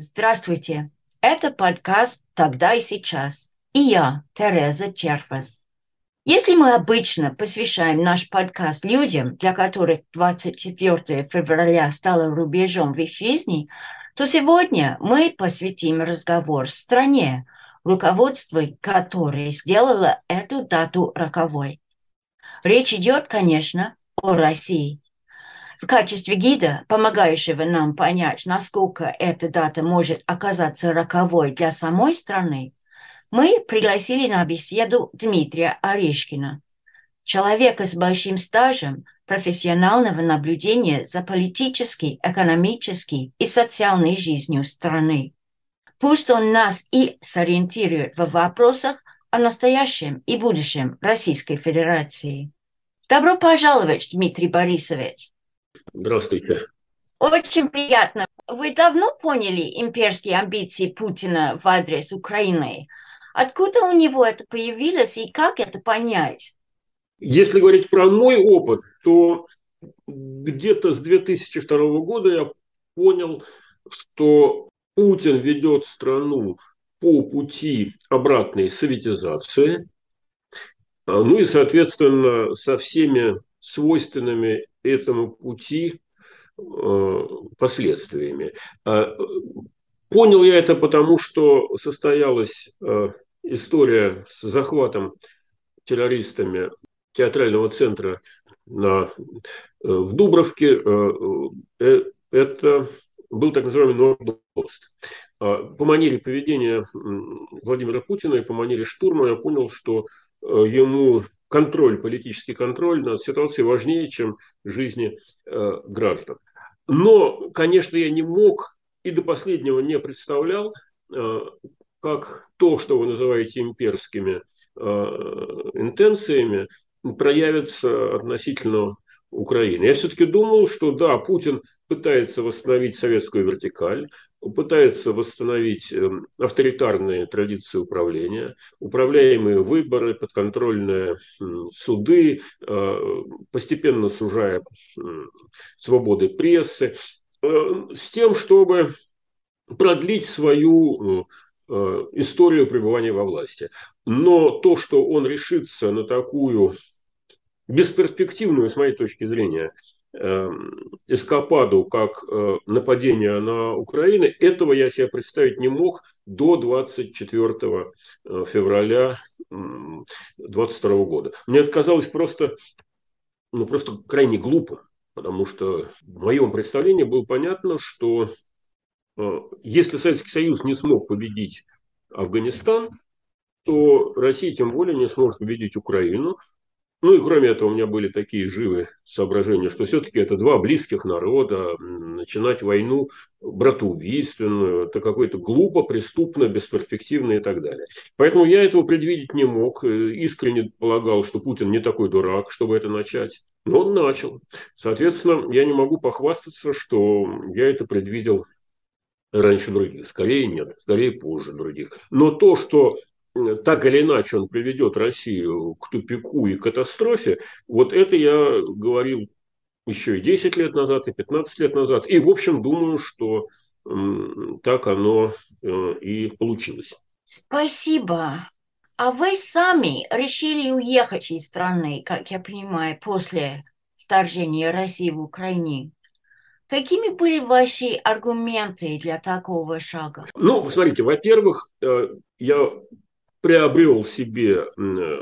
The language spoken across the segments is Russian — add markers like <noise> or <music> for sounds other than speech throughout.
Здравствуйте! Это подкаст «Тогда и сейчас» и я, Тереза Черфас. Если мы обычно посвящаем наш подкаст людям, для которых 24 февраля стало рубежом в их жизни, то сегодня мы посвятим разговор стране, руководство которой сделало эту дату роковой. Речь идет, конечно, о России. В качестве гида, помогающего нам понять, насколько эта дата может оказаться роковой для самой страны, мы пригласили на беседу Дмитрия Орешкина, человека с большим стажем профессионального наблюдения за политической, экономической и социальной жизнью страны. Пусть он нас и сориентирует в вопросах о настоящем и будущем Российской Федерации. Добро пожаловать, Дмитрий Борисович. Здравствуйте. Очень приятно. Вы давно поняли имперские амбиции Путина в адрес Украины? Откуда у него это появилось и как это понять? Если говорить про мой опыт, то где-то с 2002 года я понял, что Путин ведет страну по пути обратной советизации, а, ну и, соответственно, со всеми свойственными этому пути э, последствиями. А, понял я это потому, что состоялась э, история с захватом террористами театрального центра на, э, в Дубровке. Это был так называемый Нордост. А, по манере поведения Владимира Путина и по манере штурма я понял, что ему контроль, политический контроль над ситуацией важнее, чем жизни э, граждан. Но, конечно, я не мог и до последнего не представлял, э, как то, что вы называете имперскими э, интенциями, проявится относительно Украины. Я все-таки думал, что да, Путин пытается восстановить советскую вертикаль, пытается восстановить эм, авторитарные традиции управления, управляемые выборы, подконтрольные суды, э, постепенно сужая свободы прессы, э, с тем, чтобы продлить свою э, историю пребывания во власти. Но то, что он решится на такую бесперспективную, с моей точки зрения, эскападу, как э, нападение на Украину, этого я себе представить не мог до 24 э, февраля 2022 года. Мне это казалось просто, ну, просто крайне глупо, потому что в моем представлении было понятно, что э, если Советский Союз не смог победить Афганистан, то Россия тем более не сможет победить Украину, ну и кроме этого у меня были такие живые соображения, что все-таки это два близких народа, начинать войну братоубийственную, это какое-то глупо, преступно, бесперспективно и так далее. Поэтому я этого предвидеть не мог, э, искренне полагал, что Путин не такой дурак, чтобы это начать. Но он начал. Соответственно, я не могу похвастаться, что я это предвидел раньше других. Скорее нет, скорее позже других. Но то, что так или иначе он приведет Россию к тупику и катастрофе, вот это я говорил еще и 10 лет назад, и 15 лет назад. И, в общем, думаю, что так оно э, и получилось. Спасибо. А вы сами решили уехать из страны, как я понимаю, после вторжения России в Украине. Какими были ваши аргументы для такого шага? Ну, смотрите, во-первых, э, я приобрел себе э,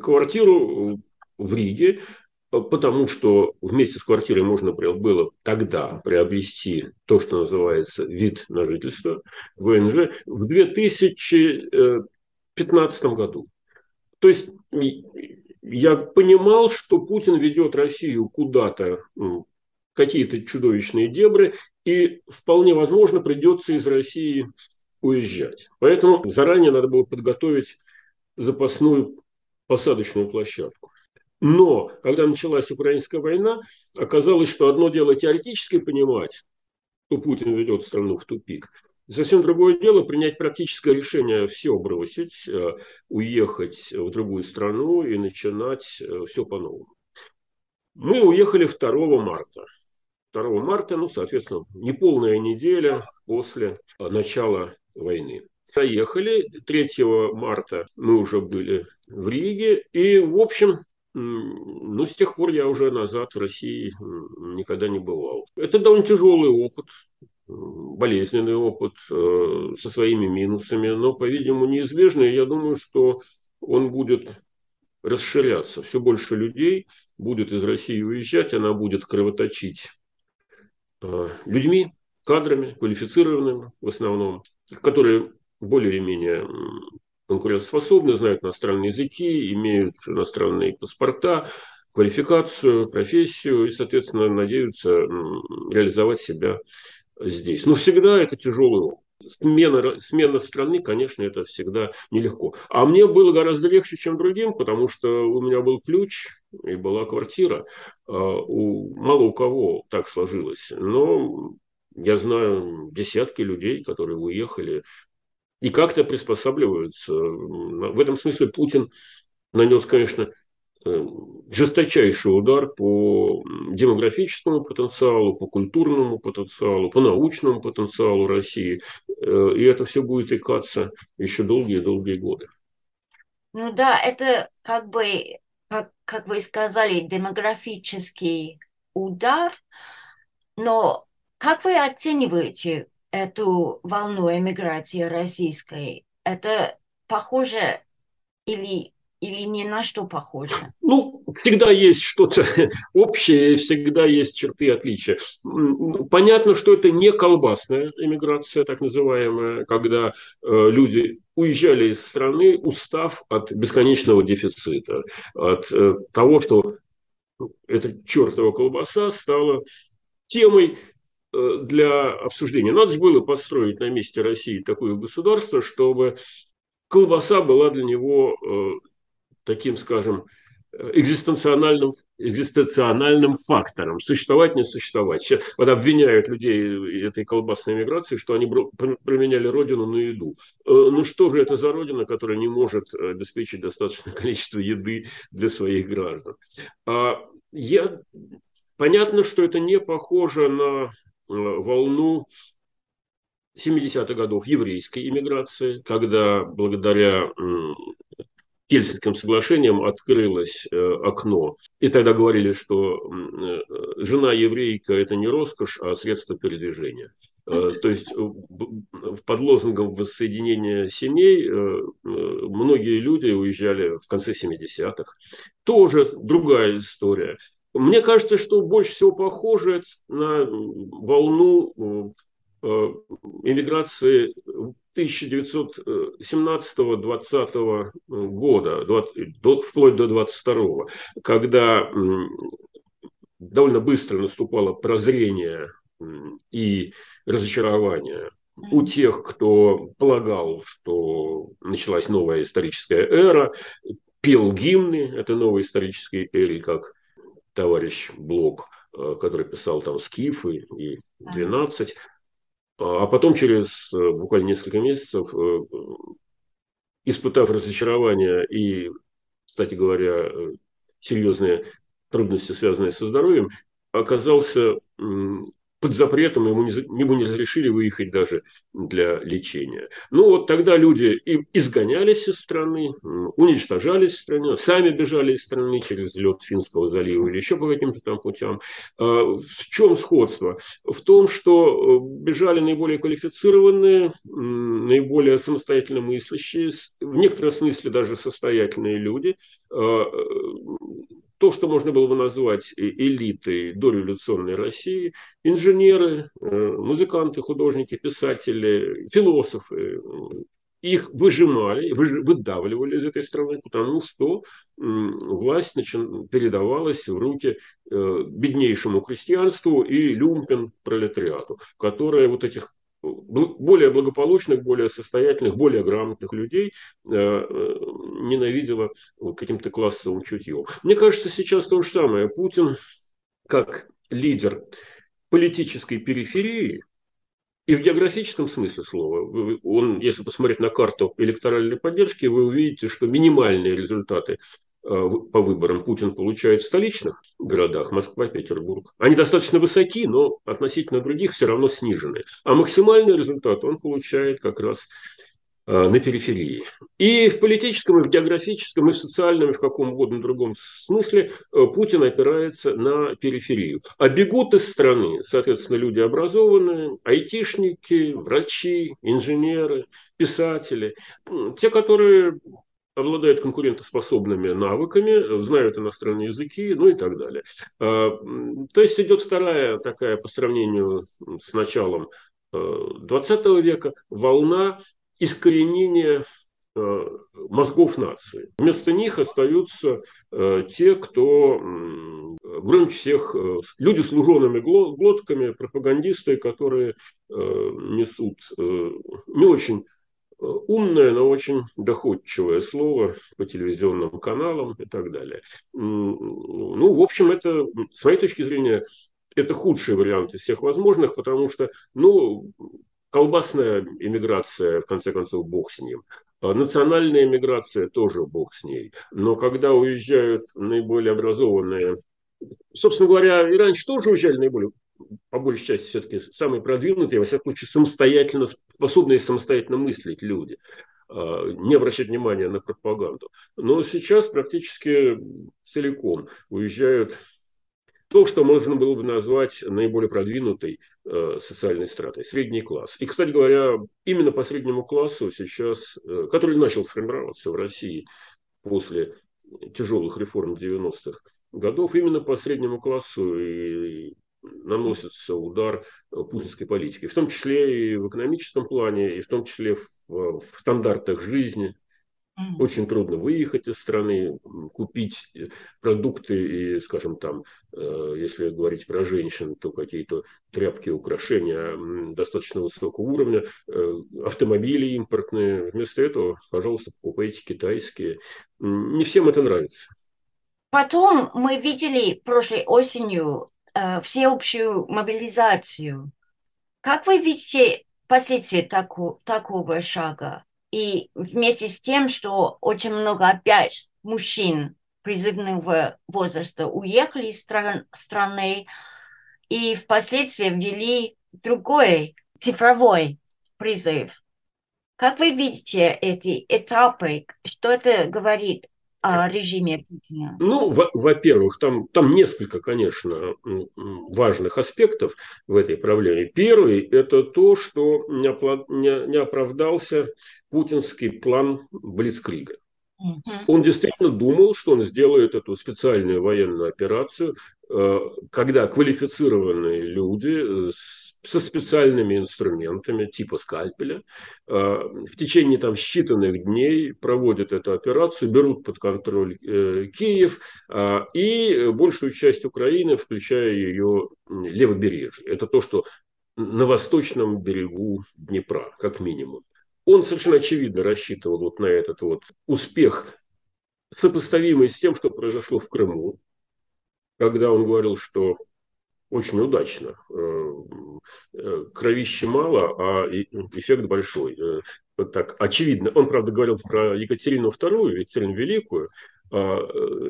квартиру в Риге, потому что вместе с квартирой можно было тогда приобрести то, что называется вид на жительство, ВНЖ, в 2015 году. То есть я понимал, что Путин ведет Россию куда-то, какие-то чудовищные дебры, и вполне возможно придется из России уезжать. Поэтому заранее надо было подготовить запасную посадочную площадку. Но когда началась украинская война, оказалось, что одно дело теоретически понимать, что Путин ведет страну в тупик, совсем другое дело принять практическое решение все бросить, э, уехать в другую страну и начинать э, все по-новому. Мы уехали 2 марта. 2 марта, ну, соответственно, неполная неделя после начала войны. Поехали. 3 марта мы уже были в Риге. И, в общем, ну, с тех пор я уже назад в России никогда не бывал. Это довольно тяжелый опыт, болезненный опыт э, со своими минусами, но, по-видимому, неизбежный. Я думаю, что он будет расширяться. Все больше людей будет из России уезжать, она будет кровоточить э, людьми, кадрами, квалифицированными в основном, которые более или менее конкурентоспособны, знают иностранные языки, имеют иностранные паспорта, квалификацию, профессию и, соответственно, надеются реализовать себя здесь. Но всегда это тяжелый опыт. Смена, смена страны, конечно, это всегда нелегко. А мне было гораздо легче, чем другим, потому что у меня был ключ и была квартира. А у, мало у кого так сложилось. Но я знаю десятки людей, которые уехали и как-то приспосабливаются. В этом смысле Путин нанес, конечно, э, жесточайший удар по демографическому потенциалу, по культурному потенциалу, по научному потенциалу России. Э, и это все будет икаться еще долгие-долгие годы. Ну да, это как бы, как, как вы сказали, демографический удар, но как вы оцениваете эту волну эмиграции российской, это похоже или, или ни на что похоже? Ну, всегда есть что-то <laughs> общее, всегда есть черты отличия. Понятно, что это не колбасная эмиграция, так называемая, когда э, люди уезжали из страны, устав от бесконечного дефицита, от э, того, что эта чертова колбаса стала темой для обсуждения. Надо же было построить на месте России такое государство, чтобы колбаса была для него э, таким, скажем, экзистенциональным, экзистенциональным фактором. Существовать, не существовать. Сейчас вот обвиняют людей этой колбасной миграции, что они променяли родину на еду. Э, ну что же это за родина, которая не может обеспечить достаточное <laughs> количество еды для своих граждан? А я... Понятно, что это не похоже на Э, волну 70-х годов еврейской иммиграции, когда благодаря Кельсинским соглашениям открылось э, окно. И тогда говорили, что э, жена еврейка – это не роскошь, а средство передвижения. То есть под лозунгом воссоединения семей многие люди уезжали в конце 70-х. Тоже другая история. Мне кажется, что больше всего похоже на волну э, иммиграции 1917-20 года, 20, до, вплоть до 22 когда довольно быстро наступало прозрение и разочарование у тех, кто полагал, что началась новая историческая эра, пел гимны этой новой исторической эры, как товарищ Блок, э, который писал там «Скифы» и «12». А потом через э, буквально несколько месяцев, э, испытав разочарование и, кстати говоря, серьезные трудности, связанные со здоровьем, оказался под запретом, ему не, ему не разрешили выехать даже для лечения. Ну вот тогда люди и изгонялись из страны, уничтожались в стране, сами бежали из страны через лед Финского залива или еще по каким-то там путям. А, в чем сходство? В том, что э, бежали наиболее квалифицированные, наиболее самостоятельно мыслящие, в некотором смысле даже состоятельные люди, а, то, что можно было бы назвать элитой дореволюционной России, инженеры, э, музыканты, художники, писатели, философы, их выжимали, выдавливали из этой страны, потому что власть передавалась в руки э, беднейшему крестьянству и люмпен пролетариату, которое вот этих более благополучных, более состоятельных, более грамотных людей э, э, ненавидела каким-то классовым чутьем. Мне кажется, сейчас то же самое. Путин, как лидер политической периферии, и в географическом смысле слова, он, если посмотреть на карту электоральной поддержки, вы увидите, что минимальные результаты по выборам Путин получает в столичных городах, Москва, Петербург. Они достаточно высоки, но относительно других все равно снижены. А максимальный результат он получает как раз Э, на периферии. И в политическом, и в географическом, и в социальном, и в каком угодно другом смысле э, Путин опирается на периферию. А бегут из страны, соответственно, люди образованные, айтишники, врачи, инженеры, писатели, те, которые обладают конкурентоспособными навыками, знают иностранные языки, ну и так далее. Э, то есть идет вторая такая по сравнению с началом 20 века волна искоренения э, мозгов нации. Вместо них остаются э, те, кто громче всех, э, люди с лужеными глотками, пропагандисты, которые несут не очень умное, но очень доходчивое слово по телевизионным каналам и так далее. Ну, в общем, это, с моей точки зрения, это худший вариант из всех возможных, потому что, ну, Колбасная иммиграция, в конце концов, бог с ним. А национальная иммиграция тоже бог с ней. Но когда уезжают наиболее образованные, собственно говоря, и раньше тоже уезжали наиболее, по большей части все-таки самые продвинутые, во всяком случае, самостоятельно, способные самостоятельно мыслить люди а, не обращать внимания на пропаганду. Но сейчас практически целиком уезжают то, что можно было бы назвать наиболее продвинутой э, социальной стратой, средний класс. И, кстати говоря, именно по среднему классу сейчас, э, который начал формироваться в России после тяжелых реформ 90-х годов, именно по среднему классу и наносится удар путинской политики, в том числе и в экономическом плане, и в том числе в, в стандартах жизни, очень трудно выехать из страны, купить э, продукты и, скажем, там, э, если говорить про женщин, то какие-то тряпки, украшения достаточно высокого уровня, э, автомобили импортные. Вместо этого, пожалуйста, покупайте китайские. Не всем это нравится. Потом мы видели прошлой осенью всеобщую мобилизацию. Как вы видите последствия таку, такого шага? И вместе с тем, что очень много опять мужчин призывного возраста уехали из стран, страны и впоследствии ввели другой цифровой призыв. Как вы видите эти этапы? Что это говорит о режиме Путина? Ну, во-первых, там, там несколько, конечно, важных аспектов в этой проблеме. Первый – это то, что не, не, не оправдался путинский план Блицкрига. Он действительно думал, что он сделает эту специальную военную операцию, э, когда квалифицированные люди э, со специальными инструментами типа скальпеля э, в течение там считанных дней проводят эту операцию, берут под контроль Киев и большую часть Украины, включая ее левобережье. Это то, что на восточном берегу Днепра, как минимум он совершенно очевидно рассчитывал вот на этот вот успех, сопоставимый с тем, что произошло в Крыму, когда он говорил, что очень удачно. Э, э, кровища мало, а эффект большой. Э, так очевидно. Он, правда, говорил про Екатерину II, Екатерину Великую, а,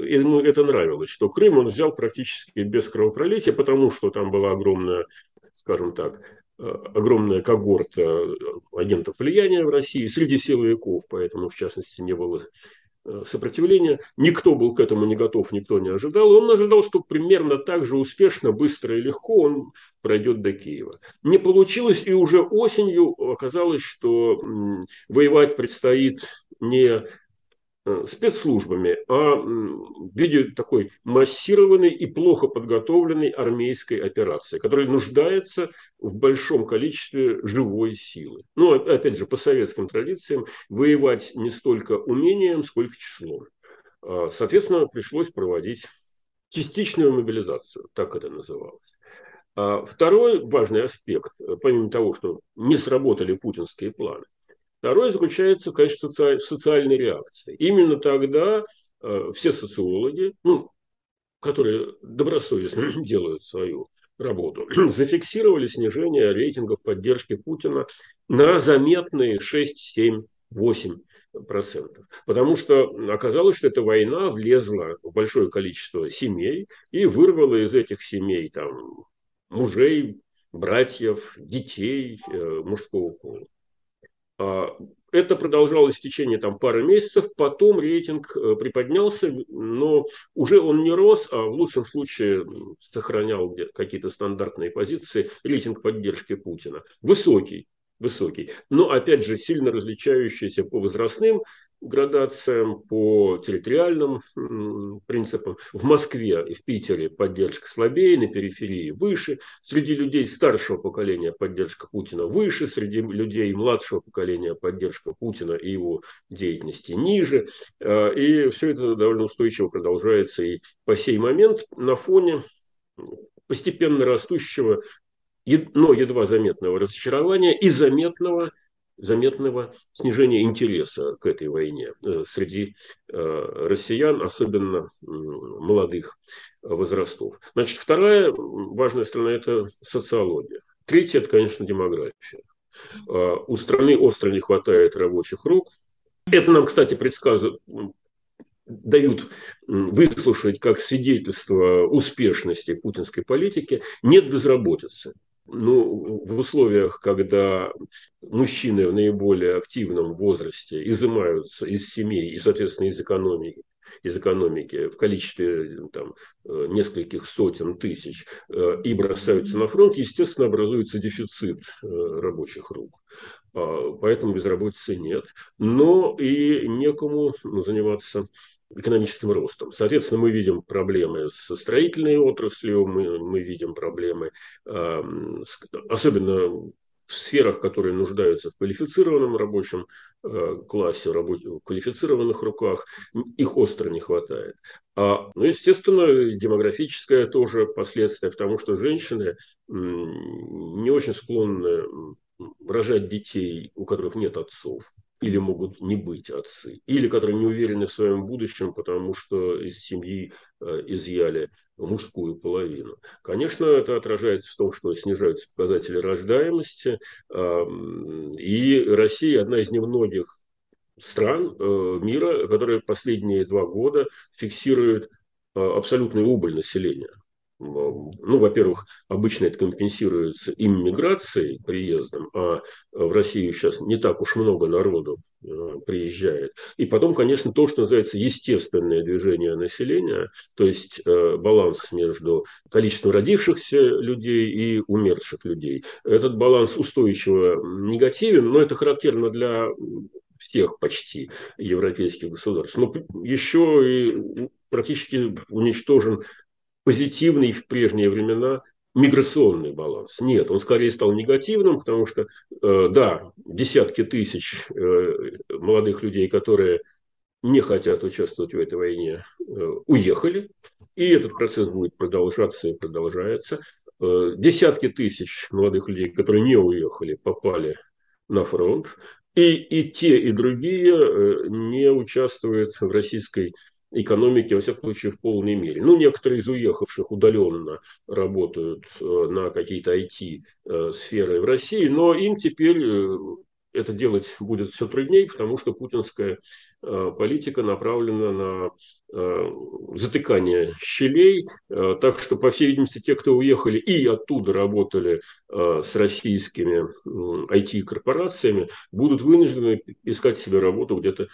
ему это нравилось, что Крым он взял практически без кровопролития, потому что там была огромная, скажем так, огромная когорта агентов влияния в России среди силовиков, поэтому, в частности, не было сопротивления. Никто был к этому не готов, никто не ожидал. Он ожидал, что примерно так же успешно, быстро и легко он пройдет до Киева. Не получилось, и уже осенью оказалось, что воевать предстоит не Э, спецслужбами, а в виде такой массированной и плохо подготовленной армейской операции, которая нуждается в большом количестве живой силы. Ну, опять же, по советским традициям, воевать не столько умением, сколько числом. А, соответственно, пришлось проводить частичную мобилизацию, так это называлось. А второй важный аспект, помимо того, что не сработали путинские планы – Второе заключается, конечно, в социальной реакции. Именно тогда э, все социологи, ну, которые добросовестно <clears throat> делают свою работу, <clears throat> зафиксировали снижение рейтингов поддержки Путина на заметные 6-7 8 процентов. Потому что оказалось, что эта война влезла в большое количество семей и вырвала из этих семей там, мужей, братьев, детей э, мужского пола. А, это продолжалось в течение там, пары месяцев, потом рейтинг э, приподнялся, но уже он не рос, а в лучшем случае сохранял какие-то стандартные позиции, рейтинг поддержки Путина. Высокий, высокий. Но, опять же, сильно различающийся по возрастным градациям, по территориальным принципам. В Москве и в Питере поддержка слабее, на периферии выше. Среди людей старшего поколения поддержка Путина выше, среди людей младшего поколения поддержка Путина и его деятельности ниже. А, и все это довольно устойчиво продолжается и по сей момент на фоне постепенно растущего но едва заметного разочарования и заметного, заметного снижения интереса к этой войне э, среди э, россиян, особенно молодых возрастов. Значит, вторая важная сторона – это социология. Третья – это, конечно, демография. Э, у страны остро не хватает рабочих рук. Это нам, кстати, предсказывают, дают выслушать как свидетельство успешности путинской политики, нет безработицы ну, в условиях, когда мужчины в наиболее активном возрасте изымаются из семей и, соответственно, из экономики, из экономики в количестве там, э, нескольких сотен тысяч э, и бросаются на фронт, естественно, образуется дефицит э, рабочих рук. А, поэтому безработицы нет. Но и некому заниматься экономическим ростом. Соответственно, мы видим проблемы со строительной отраслью, мы, мы видим проблемы, э, с, особенно в сферах, которые нуждаются в квалифицированном рабочем э, классе, рабоч... в квалифицированных руках, их остро не хватает. А, ну, естественно, демографическое тоже последствие, потому что женщины не очень склонны рожать детей, у которых нет отцов или могут не быть отцы, или которые не уверены в своем будущем, потому что из семьи э, изъяли мужскую половину. Конечно, это отражается в том, что снижаются показатели рождаемости, и Россия одна из немногих стран э, мира, которая последние два года фиксирует э, абсолютную убыль населения ну, во-первых, обычно это компенсируется иммиграцией, приездом, а в Россию сейчас не так уж много народу э, приезжает. И потом, конечно, то, что называется естественное движение населения, то есть э, баланс между количеством родившихся людей и умерших людей. Этот баланс устойчиво негативен, но это характерно для всех почти европейских государств. Но еще и практически уничтожен позитивный в прежние времена миграционный баланс. Нет, он скорее стал негативным, потому что, э, да, десятки тысяч э, молодых людей, которые не хотят участвовать в этой войне, э, уехали, и этот процесс будет продолжаться и продолжается. Десятки тысяч молодых людей, которые не уехали, попали на фронт, и, и те, и другие не участвуют в российской экономики, во всяком случае, в полной мере. Ну, некоторые из уехавших удаленно работают э, на какие-то IT-сферы э, в России, но им теперь э, это делать будет все труднее, потому что путинская политика направлена на Э, затыкания щелей. Э, так что, по всей видимости, те, кто уехали и оттуда работали э, с российскими IT-корпорациями, будут вынуждены искать себе работу где-то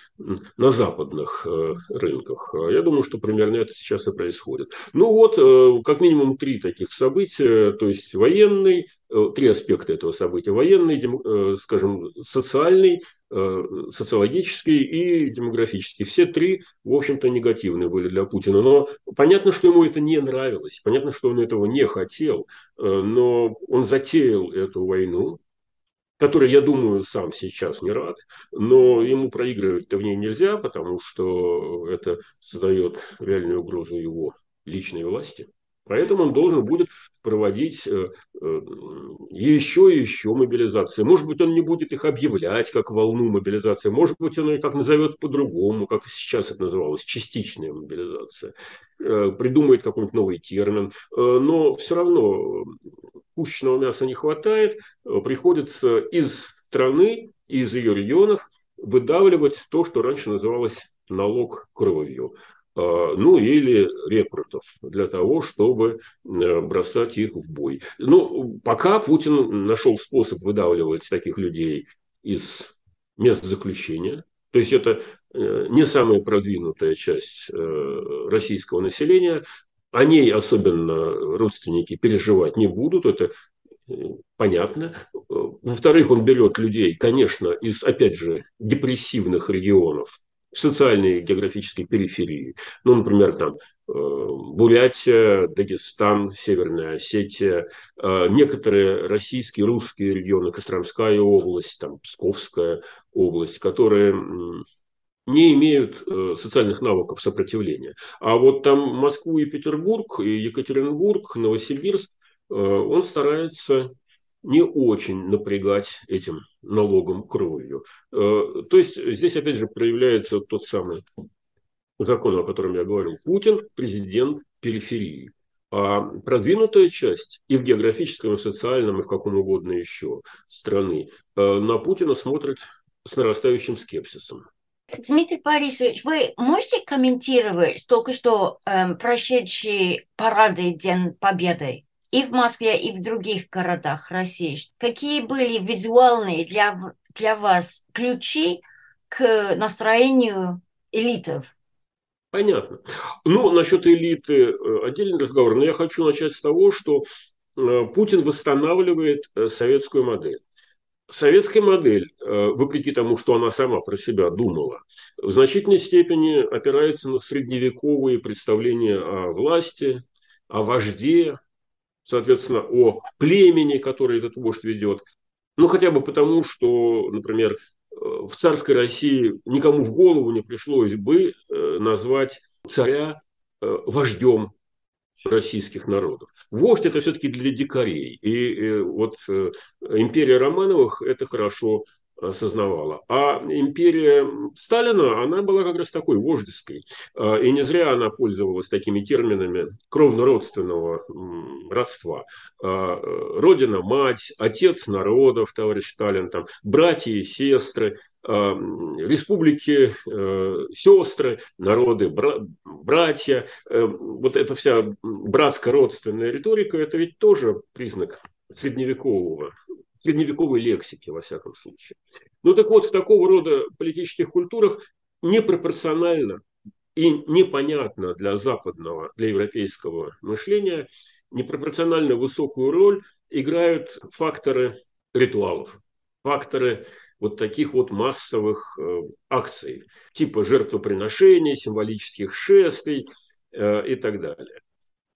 на западных рынках. Я думаю, что примерно это сейчас и происходит. Ну вот, как минимум три таких события, то есть военный, три аспекта этого события. Военный, скажем, социальный, социологический и демографический. Все три, в общем-то, негативные были для Путина. Но понятно, что ему это не нравилось, понятно, что он этого не хотел, э, но он затеял эту войну, которой, я думаю, сам сейчас не рад, но ему проигрывать-то в ней нельзя, потому что это создает реальную угрозу его личной власти. Поэтому он должен будет проводить э, э, еще и еще мобилизации. Может быть, он не будет их объявлять как волну мобилизации, может быть, он ее как назовет по-другому, как сейчас это называлось, частичная мобилизация. Э, придумает какой-нибудь новый термин. Но все равно пушечного мяса не хватает, приходится из страны, из ее регионов выдавливать то, что раньше называлось налог кровью. А, ну или рекрутов для того, чтобы э, бросать их в бой. Ну, пока Путин нашел способ выдавливать таких людей из мест заключения, то есть это э, не самая продвинутая часть э, российского населения, о ней особенно родственники переживать не будут, это понятно. Во-вторых, он берет людей, конечно, из, опять же, депрессивных регионов, социальной географической периферии. Ну, например, там э, Бурятия, Дагестан, Северная Осетия, э, некоторые российские, русские регионы, Костромская область, там, Псковская область, которые не имеют э, социальных навыков сопротивления. А вот там Москву и Петербург, и Екатеринбург, Новосибирск, он старается не очень напрягать этим налогом кровью. Э, то есть здесь опять же проявляется тот самый закон, о котором я говорил. Путин – президент периферии. А продвинутая часть и в географическом, и в социальном, и в каком угодно еще страны э, на Путина смотрит с нарастающим скепсисом. Дмитрий Борисович, вы можете комментировать только что э, прошедшие парады День Победы? И в Москве, и в других городах России. Какие были визуальные для, для вас ключи к настроению элитов? Понятно. Ну, насчет элиты э, отдельный разговор, но я хочу начать с того, что э, Путин восстанавливает э, советскую модель. Советская модель, вопреки тому, что она сама про себя думала, в значительной степени опирается на средневековые представления о власти, о вожде, соответственно, о племени, которое этот вождь ведет. Ну, хотя бы потому, что, например, э, в царской России никому в голову не пришлось бы э, назвать царя э, вождем российских народов. Вождь это все-таки для дикарей. И вот империя Романовых это хорошо осознавала. А империя Сталина, она была как раз такой вождеской. А, и не зря она пользовалась такими терминами кровно-родственного родства. А, Родина, мать, отец народов, товарищ Сталин, там, братья и сестры, а, республики, сестры, народы, братья. Э, вот эта вся братско-родственная риторика, это ведь тоже признак средневекового средневековой лексики, во всяком случае. Ну так вот, в такого рода политических культурах непропорционально и непонятно для западного, для европейского мышления, непропорционально высокую роль играют факторы ритуалов, факторы вот таких вот массовых э, акций, типа жертвоприношений, символических шествий э, и так далее.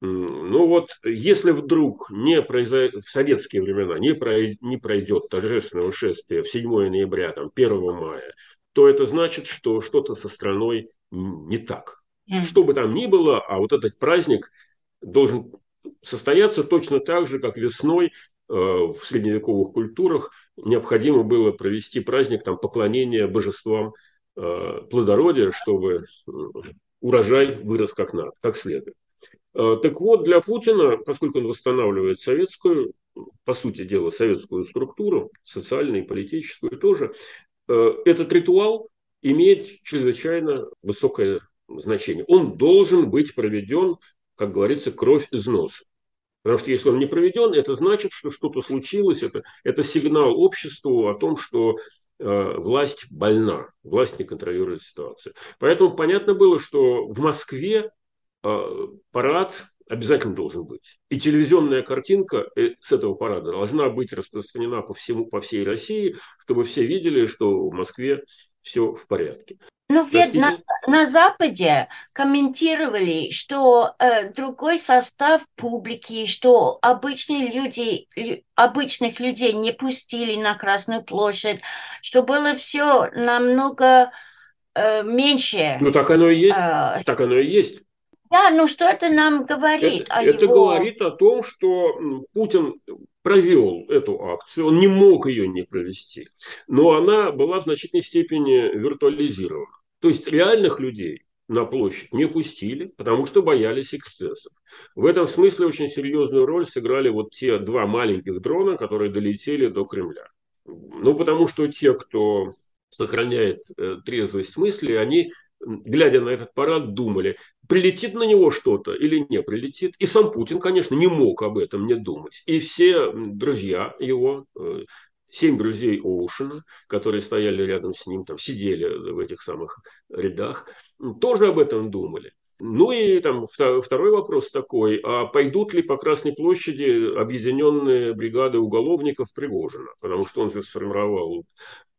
Ну вот, если вдруг не произо... в советские времена не, прой... не пройдет торжественное шествие в 7 ноября, там, 1 мая, то это значит, что что-то со страной не так. Mm. Что бы там ни было, а вот этот праздник должен состояться точно так же, как весной э, в средневековых культурах необходимо было провести праздник там, поклонения божествам э, плодородия, чтобы э, урожай вырос как надо, как следует. Э, так вот, для Путина, поскольку он восстанавливает советскую, по сути дела, советскую структуру, социальную и политическую тоже, э, этот ритуал имеет чрезвычайно высокое значение. Он должен быть проведен, как говорится, кровь из носа. Потому что если он не проведен, это значит, что что-то случилось, это, это сигнал обществу о том, что э, власть больна, власть не контролирует ситуацию. Поэтому понятно было, что в Москве парад обязательно должен быть. И телевизионная картинка э, с этого парада должна быть распространена по, всему, по всей России, чтобы все видели, что в Москве все в порядке. Ну, ведь на, на Западе комментировали, что э, другой состав публики, что обычные люди, обычных людей не пустили на Красную площадь, что было все намного э, меньше. Ну, так оно и есть. Э, так оно и есть. Да, ну что это нам говорит это, о это его... говорит о том, что Путин провел эту акцию, он не мог ее не провести, но она была в значительной степени виртуализирована. То есть реальных людей на площадь не пустили, потому что боялись эксцессов. В этом смысле очень серьезную роль сыграли вот те два маленьких дрона, которые долетели до Кремля. Ну, потому что те, кто сохраняет э, трезвость мысли, они, глядя на этот парад, думали, прилетит на него что-то или не прилетит. И сам Путин, конечно, не мог об этом не думать. И все друзья его, э, семь друзей Оушена, которые стояли рядом с ним, там сидели в этих самых рядах, тоже об этом думали. Ну и там второй вопрос такой, а пойдут ли по Красной площади объединенные бригады уголовников Пригожина? Потому что он же сформировал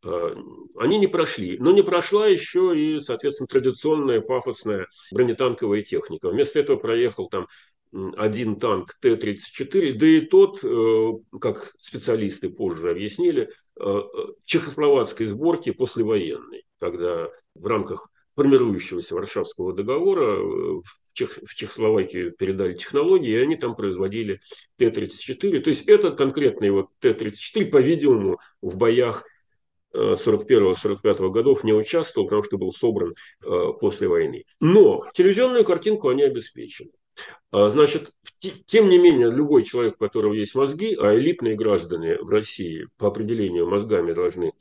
они не прошли. Но не прошла еще и, соответственно, традиционная пафосная бронетанковая техника. Вместо этого проехал там один танк Т-34, да и тот, э, как специалисты позже объяснили, э, чехословацкой сборки послевоенной, когда в рамках формирующегося Варшавского договора э, в, Чех, Чехословакию передали технологии, и они там производили Т-34. То есть этот конкретный вот Т-34, по-видимому, в боях 41-45 э, годов не участвовал, потому что был собран э, после войны. Но телевизионную картинку они обеспечили. А, значит, тем не менее, любой человек, у которого есть мозги, а элитные граждане в России по определению мозгами должны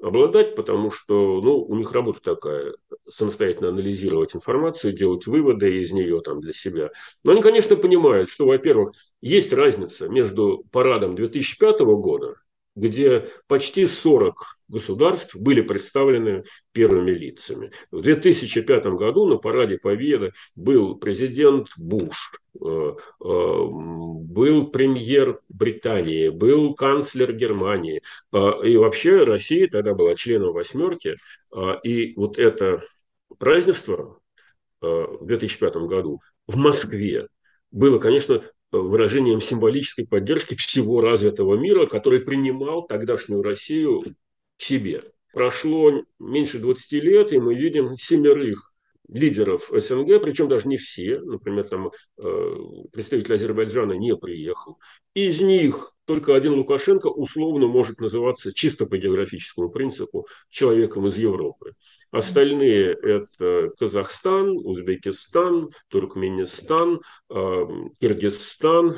обладать, потому что ну, у них работа такая, самостоятельно анализировать информацию, делать выводы из нее там, для себя. Но они, конечно, понимают, что, во-первых, есть разница между парадом 2005 года где почти 40 государств были представлены первыми лицами. В 2005 году на параде Победы был президент Буш, э, э, был премьер Британии, был канцлер Германии. Э, и вообще Россия тогда была членом восьмерки. И вот это празднество в 2005 году в Москве было, конечно, выражением символической поддержки всего развитого мира, который принимал тогдашнюю Россию себе. Прошло меньше 20 лет, и мы видим семерых лидеров СНГ, причем даже не все, например, там э, представитель Азербайджана не приехал. Из них только один Лукашенко условно может называться чисто по географическому принципу человеком из Европы. Остальные – это Казахстан, Узбекистан, Туркменистан, э, Киргизстан.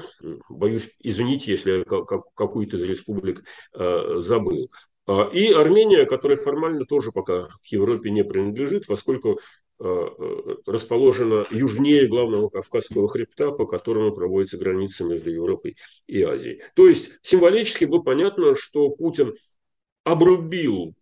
Боюсь, извините, если я какую-то из республик э, забыл. А, и Армения, которая формально тоже пока к Европе не принадлежит, поскольку расположена южнее главного Кавказского хребта, по которому проводится граница между Европой и Азией. То есть символически было понятно, что Путин обрубил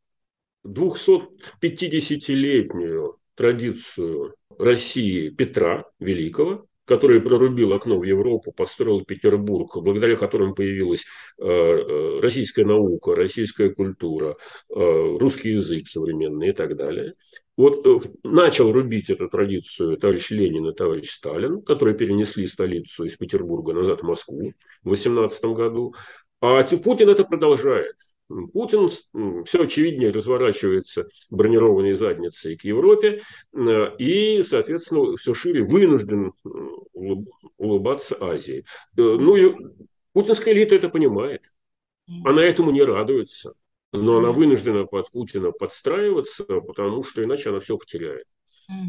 250-летнюю традицию России Петра Великого, который прорубил окно в Европу, построил Петербург, благодаря которому появилась э, э, российская наука, российская культура, русский язык современный и так далее. Вот э, начал рубить эту традицию товарищ Ленин и товарищ Сталин, которые перенесли столицу из Петербурга назад в Москву в 18 году. А Путин это продолжает. Путин все очевиднее разворачивается бронированной задницей к Европе э, и, соответственно, все шире вынужден улыбаться Азии. Э, ну и путинская элита это понимает. Она этому не радуется но она вынуждена под Путина подстраиваться, потому что иначе она все потеряет.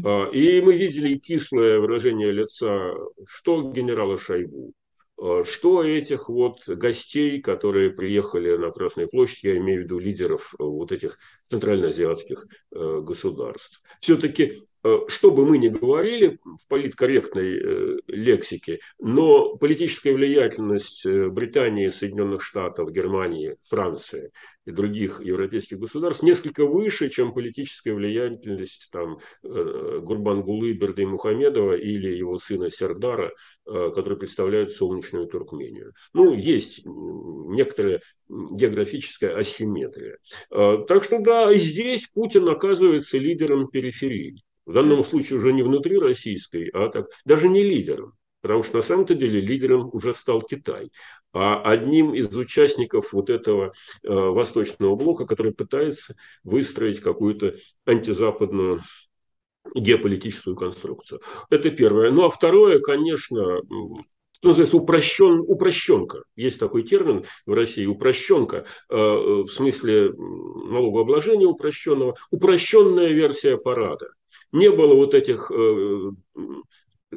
А, и мы видели кислое выражение лица что генерала Шойгу, а, что этих вот гостей, которые приехали на Красную площадь, я имею в виду лидеров вот этих центральноазиатских э, государств. Все-таки что бы мы ни говорили в политкорректной э, лексике, но политическая влиятельность э, Британии, Соединенных Штатов, Германии, Франции и других европейских государств несколько выше, чем политическая влиятельность там, Гурбангулы, Берды Мухамедова или его сына Сердара, которые представляют солнечную Туркмению. Ну, есть некоторая географическая асимметрия. Так что да, здесь Путин оказывается лидером периферии. В данном случае уже не внутри российской, а так, даже не лидером. Потому что на самом-то деле лидером уже стал Китай. А одним из участников вот этого э, восточного блока, который пытается выстроить какую-то антизападную геополитическую конструкцию. Это первое. Ну а второе, конечно, что называется, упрощен, упрощенка. Есть такой термин в России, упрощенка, э, в смысле налогообложения упрощенного, упрощенная версия парада не было вот этих э,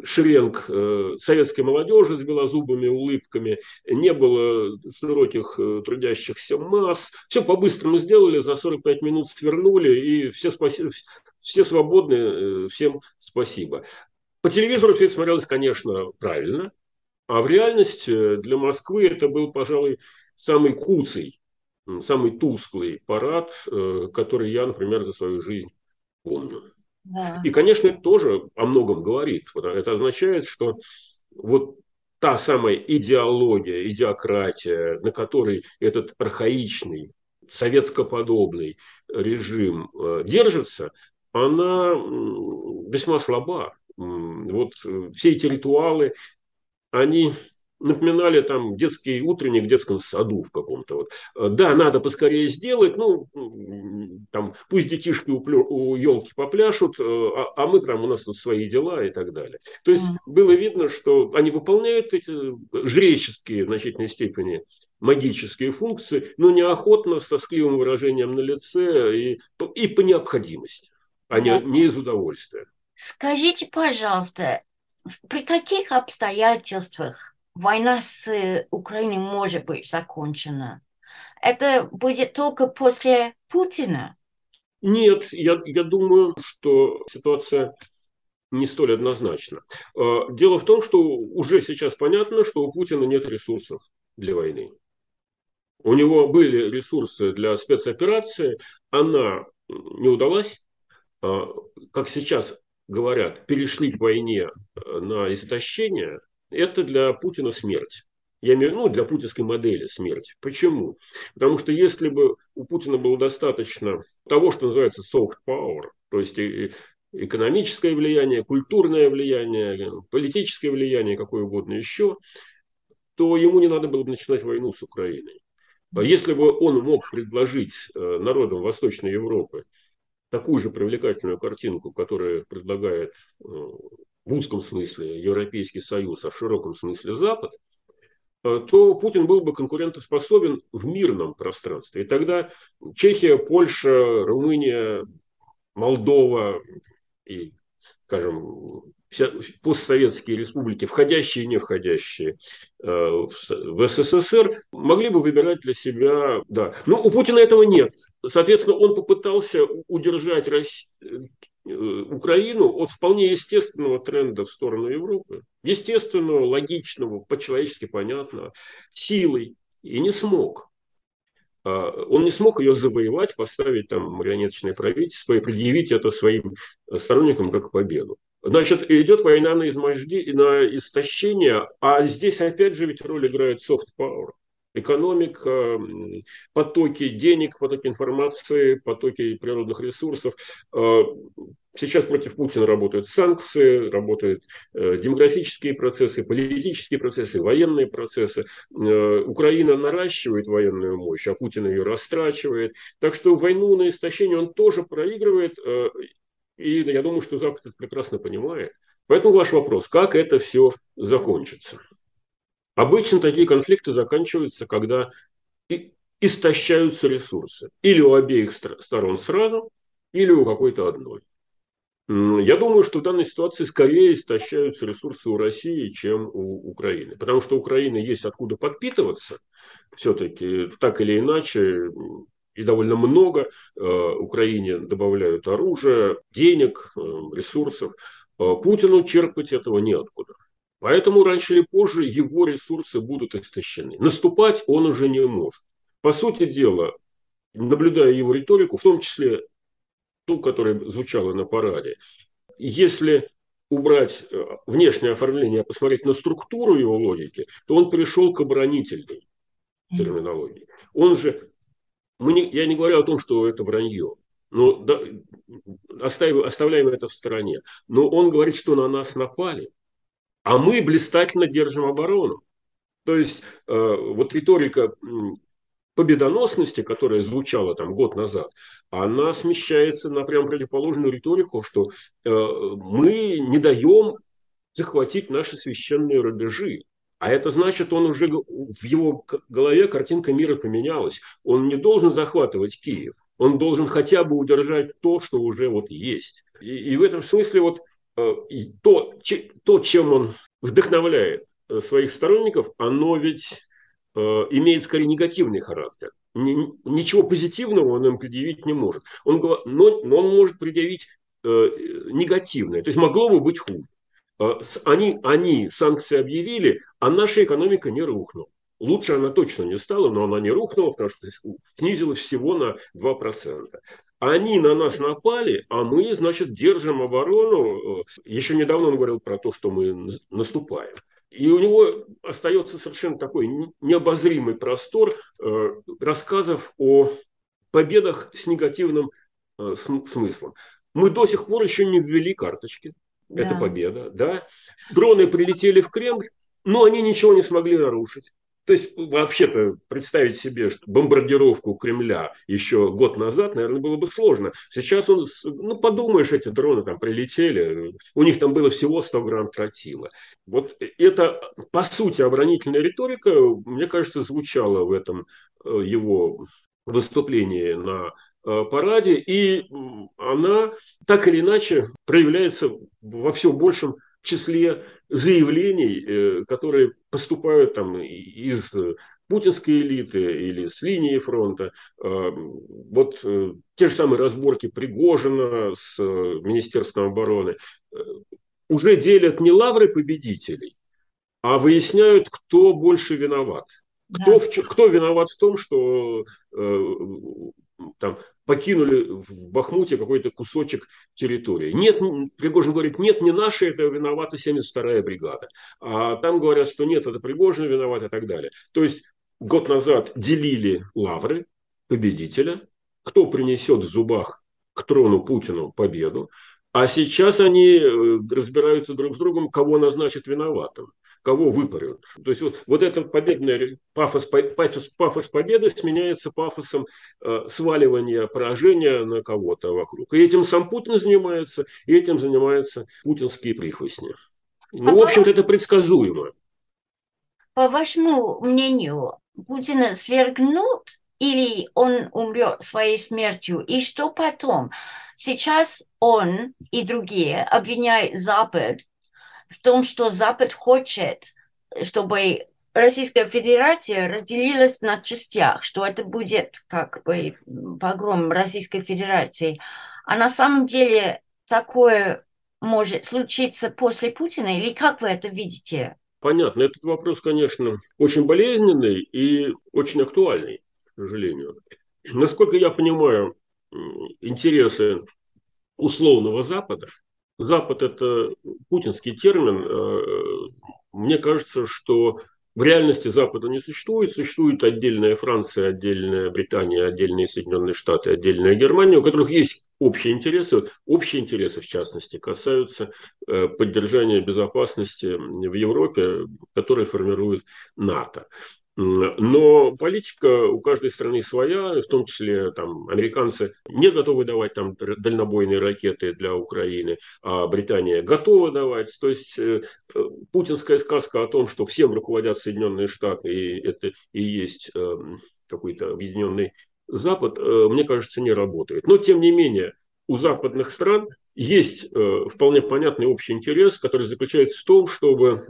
шеренг э, советской молодежи с белозубыми улыбками, не было широких э, трудящихся масс. Все по-быстрому сделали, за 45 минут свернули, и все, спаси, все свободны, э, всем спасибо. По телевизору все это смотрелось, конечно, правильно, а в реальности для Москвы это был, пожалуй, самый куцый, самый тусклый парад, который я, например, за свою жизнь помню. И, конечно, это тоже о многом говорит. Это означает, что вот та самая идеология, идиократия, на которой этот архаичный, советскоподобный режим э, держится, она весьма слаба. Вот э, все эти ритуалы, они напоминали там детский утренник в детском саду в каком-то. Вот. Э, да, надо поскорее сделать, ну, там, пусть детишки у, плё, у елки попляшут, э, а, а мы там, у нас тут свои дела и так далее. То есть mm. было видно, что они выполняют эти жреческие в значительной степени магические функции, но неохотно, с тоскливым выражением на лице и, и по необходимости, а не, не из удовольствия. Скажите, пожалуйста, при каких обстоятельствах война с Украиной может быть закончена. Это будет только после Путина? Нет, я, я думаю, что ситуация не столь однозначна. А, дело в том, что уже сейчас понятно, что у Путина нет ресурсов для войны. У него были ресурсы для спецоперации, она не удалась. А, как сейчас говорят, перешли к войне э, на истощение – это для Путина смерть. Я имею ну, для путинской модели смерть. Почему? Потому что если бы у Путина было достаточно того, что называется soft power, то есть экономическое влияние, культурное влияние, политическое влияние, какое угодно еще, то ему не надо было бы начинать войну с Украиной. А если бы он мог предложить э, народам Восточной Европы такую же привлекательную картинку, которая предлагает э, в узком смысле Европейский Союз, а в широком смысле Запад, э, то Путин был бы конкурентоспособен в мирном пространстве. И тогда Чехия, Польша, Румыния, Молдова и, скажем, постсоветские республики, входящие и не входящие э, в СССР, могли бы выбирать для себя, да. Но у Путина этого нет. Соответственно, он попытался удержать Э, Украину от вполне естественного тренда в сторону Европы, естественного, логичного, по-человечески понятного, силой, и не смог. А, он не смог ее завоевать, поставить там марионеточное правительство и предъявить это своим сторонникам как победу. Значит, идет война на, изможди... на истощение, а здесь опять же ведь роль играет soft power экономика, потоки денег, потоки информации, потоки природных ресурсов. А, сейчас против Путина работают санкции, работают э, демографические процессы, политические процессы, военные процессы. Э, Украина наращивает военную мощь, а Путин ее растрачивает. Так что войну на истощение он тоже проигрывает. Э, и я думаю, что Запад это прекрасно понимает. Поэтому ваш вопрос, как это все закончится? Обычно такие конфликты заканчиваются, когда истощаются ресурсы. Или у обеих сторон сразу, или у какой-то одной. Я думаю, что в данной ситуации скорее истощаются ресурсы у России, чем у Украины. Потому что у Украины есть откуда подпитываться. Все-таки так или иначе, и довольно много э, Украине добавляют оружия, денег, э, ресурсов. Э, Путину черпать этого неоткуда. Поэтому раньше или позже его ресурсы будут истощены. Наступать он уже не может. По сути дела, наблюдая его риторику, в том числе ту, которая звучала на параде, если убрать э, внешнее оформление, а посмотреть на структуру его логики, то он перешел к оборонительной терминологии. Он же, мы не, я не говорю о том, что это вранье, но да, оставим, оставляем это в стороне. Но он говорит, что на нас напали – а мы блистательно держим оборону. То есть э, вот риторика победоносности, которая звучала там год назад, она смещается на прям противоположную риторику, что э, мы не даем захватить наши священные рубежи. А это значит, он уже в его голове картинка мира поменялась. Он не должен захватывать Киев. Он должен хотя бы удержать то, что уже вот есть. И, и в этом смысле вот то, то, чем он вдохновляет своих сторонников, оно ведь имеет скорее негативный характер. Ничего позитивного он им предъявить не может. Он, но, но он может предъявить негативное. То есть могло бы быть хуже. Они, они санкции объявили, а наша экономика не рухнула. Лучше она точно не стала, но она не рухнула, потому что снизилась всего на 2%. Они на нас напали, а мы, значит, держим оборону. Еще недавно он говорил про то, что мы наступаем. И у него остается совершенно такой необозримый простор э, рассказов о победах с негативным э, смыслом. Мы до сих пор еще не ввели карточки. Да. Это победа, да. Дроны прилетели в Кремль, но они ничего не смогли нарушить. То есть, вообще-то, представить себе что бомбардировку Кремля еще год назад, наверное, было бы сложно. Сейчас он, ну, подумаешь, эти дроны там прилетели, у них там было всего 100 грамм тротила. Вот это, по сути, оборонительная риторика, мне кажется, звучала в этом э, его выступлении на э, параде, и она так или иначе проявляется во все большем числе заявлений, э, которые поступают там из путинской элиты или с линии фронта. А, вот э, те же самые разборки Пригожина с э, Министерством обороны уже делят не лавры победителей, а выясняют, кто больше виноват. Кто, да. в, кто виноват в том, что там, покинули в Бахмуте какой-то кусочек территории. Нет, Пригожин говорит, нет, не наши, это виновата 72-я бригада. А там говорят, что нет, это Пригожин виноват и так далее. То есть год назад делили лавры победителя, кто принесет в зубах к трону Путину победу, а сейчас они э, разбираются друг с другом, кого назначат виноватым кого выпарют. То есть вот, вот этот победный пафос, пафос, пафос победы сменяется пафосом э, сваливания поражения на кого-то вокруг. И этим сам Путин занимается, и этим занимаются путинские прихвостни. Ну, а в общем-то, это предсказуемо. По вашему мнению, Путина свергнут или он умрет своей смертью? И что потом? Сейчас он и другие обвиняют Запад в том, что Запад хочет, чтобы Российская Федерация разделилась на частях, что это будет как бы погром Российской Федерации. А на самом деле такое может случиться после Путина, или как вы это видите? Понятно. Этот вопрос, конечно, очень болезненный и очень актуальный, к сожалению. Насколько я понимаю, интересы условного Запада Запад – это путинский термин. Э, мне кажется, что в реальности Запада не существует. Существует отдельная Франция, отдельная Британия, отдельные Соединенные Штаты, отдельная Германия, у которых есть общие интересы. Общие интересы, в частности, касаются э, поддержания безопасности в Европе, которые формирует НАТО. Но политика у каждой страны своя, в том числе там, американцы не готовы давать там, дальнобойные ракеты для Украины, а Британия готова давать. То есть э, путинская сказка о том, что всем руководят Соединенные Штаты, и это и есть э, какой-то объединенный Запад, э, мне кажется, не работает. Но, тем не менее, у западных стран есть вполне понятный общий интерес, который заключается в том, чтобы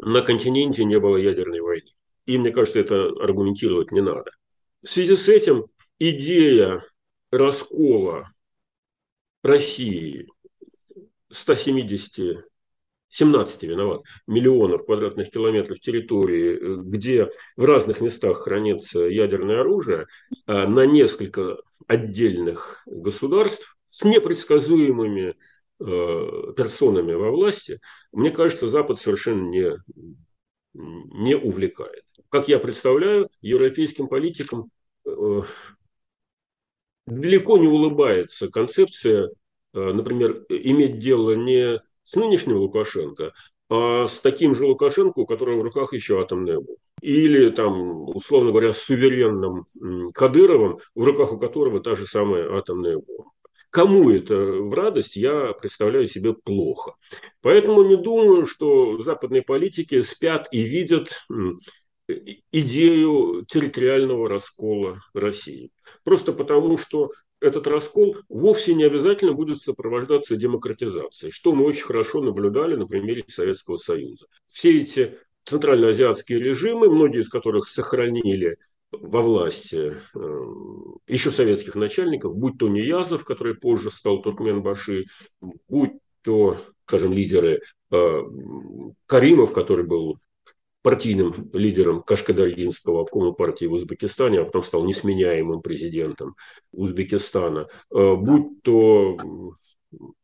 на континенте не было ядерной войны. И мне кажется, это аргументировать не надо. В связи с этим идея раскола России 170 17 виноват, миллионов квадратных километров территории, где в разных местах хранится ядерное оружие, а на несколько отдельных государств с непредсказуемыми э, персонами во власти, мне кажется, Запад совершенно не, не увлекает как я представляю, европейским политикам э, далеко не улыбается концепция, э, например, иметь дело не с нынешним Лукашенко, а с таким же Лукашенко, у которого в руках еще атомная бомба. Или, там, условно говоря, с суверенным Кадыровым, в руках у которого та же самая атомная бомба. Кому это в радость, я представляю себе плохо. Поэтому не думаю, что западные политики спят и видят идею территориального раскола России. Просто потому, что этот раскол вовсе не обязательно будет сопровождаться демократизацией, что мы очень хорошо наблюдали на примере Советского Союза. Все эти центральноазиатские режимы, многие из которых сохранили во власти э, еще советских начальников, будь то Ниязов, который позже стал Туркменбаши, будь то, скажем, лидеры э, Каримов, который был партийным лидером Кашкадарьинского обкома партии в Узбекистане, а потом стал несменяемым президентом Узбекистана, э, будь то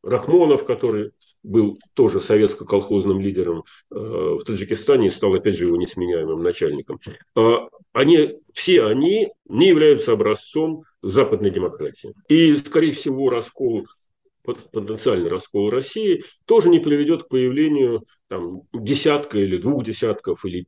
Рахмонов, который был тоже советско-колхозным лидером э, в Таджикистане и стал, опять же, его несменяемым начальником. Э, они, все они не являются образцом западной демократии. И, скорее всего, раскол потенциальный раскол России тоже не приведет к появлению там, десятка или двух десятков или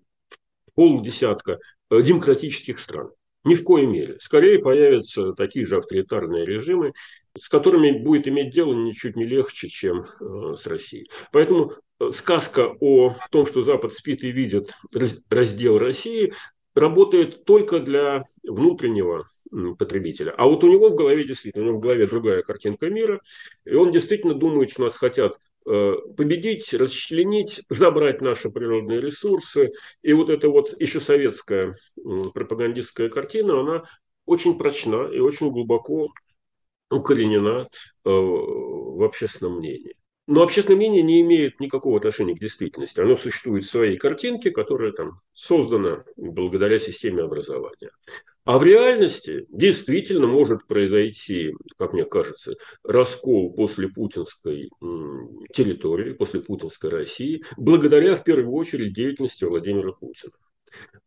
полдесятка э, демократических стран. Ни в коей мере. Скорее появятся такие же авторитарные режимы, с которыми будет иметь дело ничуть не легче, чем э, с Россией. Поэтому э, сказка о том, что Запад спит и видит раздел России, работает только для внутреннего потребителя. А вот у него в голове действительно, у него в голове другая картинка мира, и он действительно думает, что нас хотят э, победить, расчленить, забрать наши природные ресурсы. И вот эта вот еще советская пропагандистская картина, она очень прочна и очень глубоко укоренена э, в общественном мнении. Но общественное мнение не имеет никакого отношения к действительности. Оно существует в своей картинке, которая там создана благодаря системе образования. А в реальности действительно может произойти, как мне кажется, раскол после путинской территории, после путинской России, благодаря в первую очередь деятельности Владимира Путина.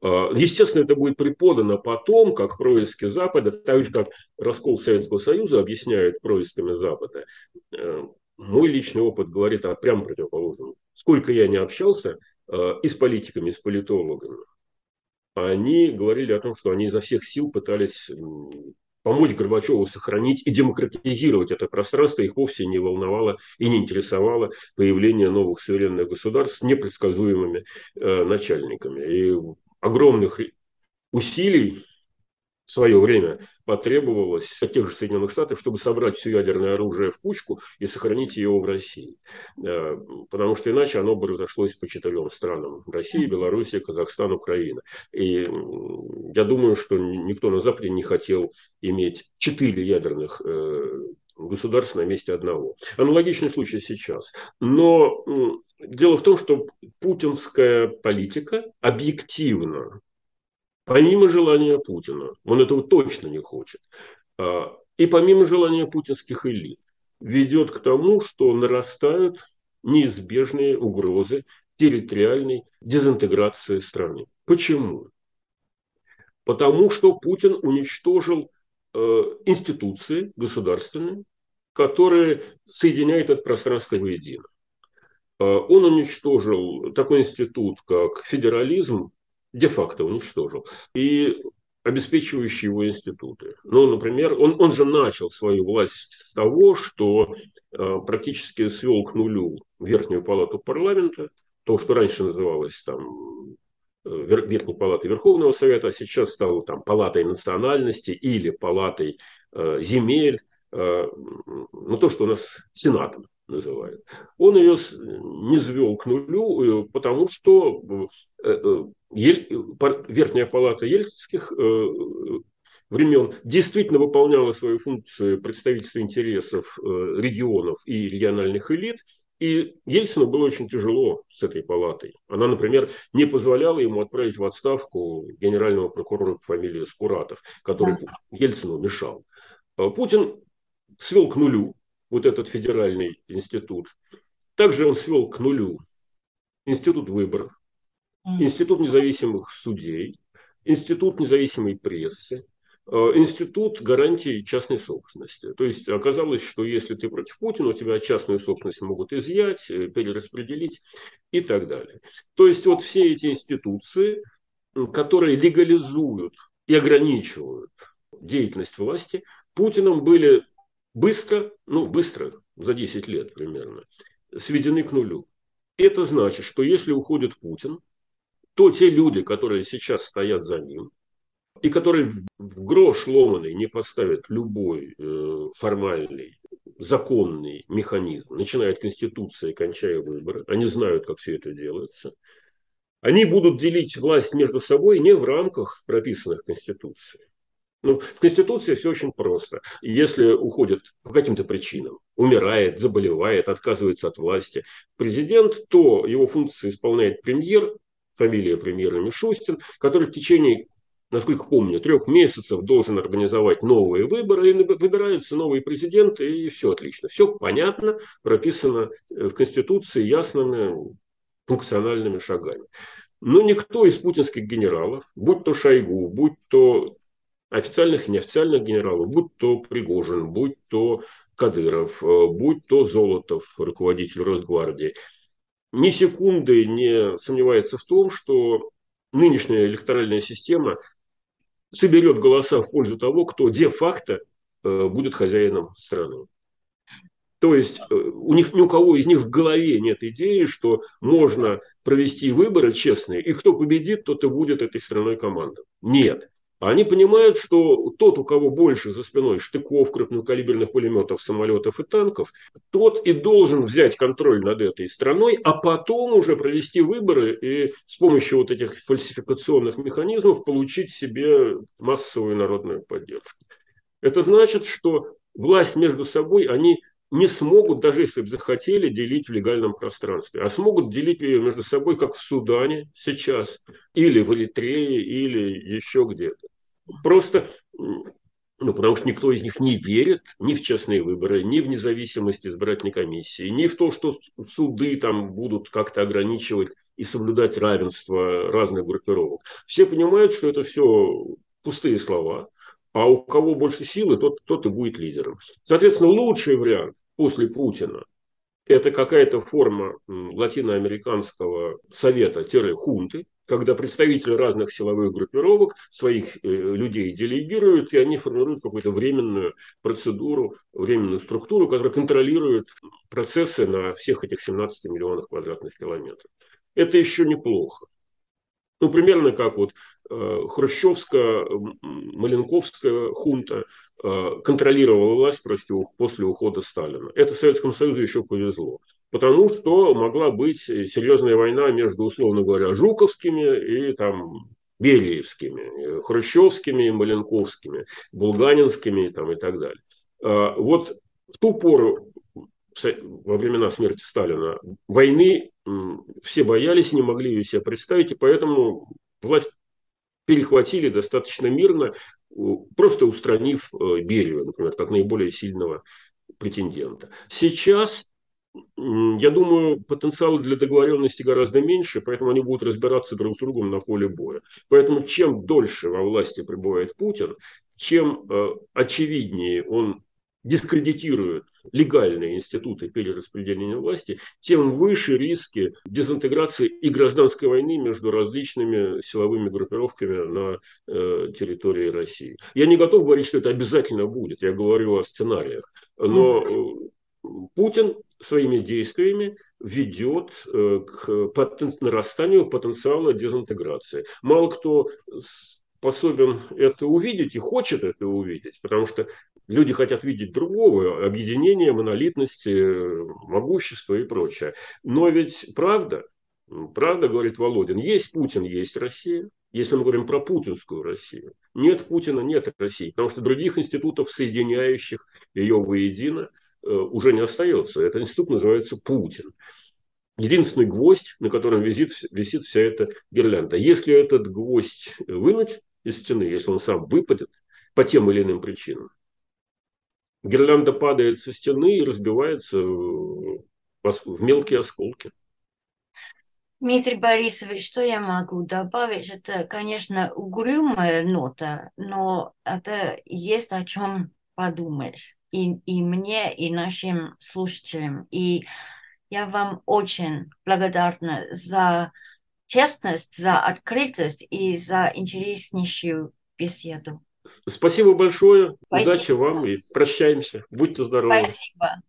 А, естественно, это будет преподано потом, как происки Запада, так же, как раскол Советского Союза объясняют происками Запада. Э, мой личный опыт говорит о прям противоположном. Сколько я не общался э, и с политиками, и с политологами, они говорили о том, что они изо всех сил пытались помочь Горбачеву сохранить и демократизировать это пространство. Их вовсе не волновало и не интересовало появление новых суверенных государств с непредсказуемыми э, начальниками. И огромных усилий в свое время потребовалось от тех же Соединенных Штатов, чтобы собрать все ядерное оружие в кучку и сохранить его в России. Э, потому что иначе оно бы разошлось по четырем странам. Россия, Белоруссия, Казахстан, Украина. И я думаю, что никто на Западе не хотел иметь четыре ядерных э, государств на месте одного. Аналогичный случай сейчас. Но дело в том, что путинская политика объективно помимо желания Путина, он этого точно не хочет, а, и помимо желания путинских элит, ведет к тому, что нарастают неизбежные угрозы территориальной дезинтеграции страны. Почему? Потому что Путин уничтожил э, институции государственные, которые соединяют это пространство воедино. Э, он уничтожил такой институт, как федерализм, де-факто уничтожил. И обеспечивающие его институты. Ну, например, он, он же начал свою власть с того, что э, практически свел к нулю Верхнюю палату парламента, то, что раньше называлось там э, Верхней палатой Верховного Совета, а сейчас стало там палатой национальности или палатой э, земель, э, ну, то, что у нас Сенатом называют. Он ее не звел к нулю, э, потому что э, Верхняя палата ельцинских э, времен действительно выполняла свою функцию представительства интересов регионов и региональных элит, и Ельцину было очень тяжело с этой палатой. Она, например, не позволяла ему отправить в отставку генерального прокурора по фамилии Скуратов, который да. Ельцину мешал. Путин свел к нулю вот этот федеральный институт. Также он свел к нулю институт выборов, институт независимых судей, институт независимой прессы, э, институт гарантии частной собственности. То есть оказалось, что если ты против Путина, у тебя частную собственность могут изъять, э, перераспределить и так далее. То есть вот все эти институции, которые легализуют и ограничивают деятельность власти, Путиным были быстро, ну быстро, за 10 лет примерно, сведены к нулю. Это значит, что если уходит Путин, то те люди, которые сейчас стоят за ним, и которые в грош ломаный не поставят любой э, формальный, законный механизм, начиная от Конституции, кончая выборы, они знают, как все это делается, они будут делить власть между собой не в рамках прописанных Конституцией. Ну, в Конституции все очень просто. Если уходит по каким-то причинам, умирает, заболевает, отказывается от власти президент, то его функции исполняет премьер, фамилия премьера Мишустин, который в течение насколько помню, трех месяцев должен организовать новые выборы, и выбираются новые президенты, и все отлично. Все понятно, прописано в Конституции ясными функциональными шагами. Но никто из путинских генералов, будь то Шойгу, будь то официальных и неофициальных генералов, будь то Пригожин, будь то Кадыров, будь то Золотов, руководитель Росгвардии, ни секунды не сомневается в том, что нынешняя электоральная система соберет голоса в пользу того, кто де-факто э, будет хозяином страны. То есть э, у них ни у кого из них в голове нет идеи, что можно провести выборы честные, и кто победит, тот и будет этой страной командой. Нет. Они понимают, что тот, у кого больше за спиной штыков, крупнокалиберных пулеметов, самолетов и танков, тот и должен взять контроль над этой страной, а потом уже провести выборы и с помощью вот этих фальсификационных механизмов получить себе массовую народную поддержку. Это значит, что власть между собой они не смогут, даже если бы захотели, делить в легальном пространстве, а смогут делить ее между собой, как в Судане сейчас, или в Эритрее, или еще где-то. Просто ну, потому что никто из них не верит ни в честные выборы, ни в независимость избирательной комиссии, ни в то, что суды там будут как-то ограничивать и соблюдать равенство разных группировок. Все понимают, что это все пустые слова, а у кого больше силы, тот, тот и будет лидером. Соответственно, лучший вариант после Путина – это какая-то форма латиноамериканского совета-хунты, когда представители разных силовых группировок своих э, людей делегируют, и они формируют какую-то временную процедуру, временную структуру, которая контролирует процессы на всех этих 17 миллионах квадратных километров. Это еще неплохо. Ну, примерно как вот э, хрущевская, маленковская хунта э, контролировала власть после, после ухода Сталина. Это Советскому Союзу еще повезло. Потому что могла быть серьезная война между, условно говоря, Жуковскими и там, Бериевскими, Хрущевскими, Маленковскими, Булганинскими там, и так далее. Э, вот в ту пору во времена смерти Сталина войны все боялись, не могли ее себе представить, и поэтому власть перехватили достаточно мирно, просто устранив э, Берию, например, как наиболее сильного претендента. Сейчас, я думаю, потенциал для договоренности гораздо меньше, поэтому они будут разбираться друг с другом на поле боя. Поэтому чем дольше во власти пребывает Путин, чем э, очевиднее он дискредитирует легальные институты перераспределения власти, тем выше риски дезинтеграции и гражданской войны между различными силовыми группировками на э, территории России. Я не готов говорить, что это обязательно будет, я говорю о сценариях, но э, Путин своими действиями ведет э, к нарастанию потенциала дезинтеграции. Мало кто способен это увидеть и хочет это увидеть, потому что Люди хотят видеть другого, объединения, монолитности, могущества и прочее. Но ведь правда, правда, говорит Володин, есть Путин, есть Россия. Если мы говорим про путинскую Россию, нет Путина, нет России, потому что других институтов, соединяющих ее воедино, уже не остается. Этот институт называется Путин. Единственный гвоздь, на котором висит, висит вся эта гирлянда. Если этот гвоздь вынуть из стены, если он сам выпадет по тем или иным причинам, гирлянда падает со стены и разбивается в мелкие осколки. Дмитрий Борисович, что я могу добавить? Это, конечно, угрюмая нота, но это есть о чем подумать. И, и мне, и нашим слушателям. И я вам очень благодарна за честность, за открытость и за интереснейшую беседу. Спасибо большое. Спасибо. Удачи вам и прощаемся. Будьте здоровы. Спасибо.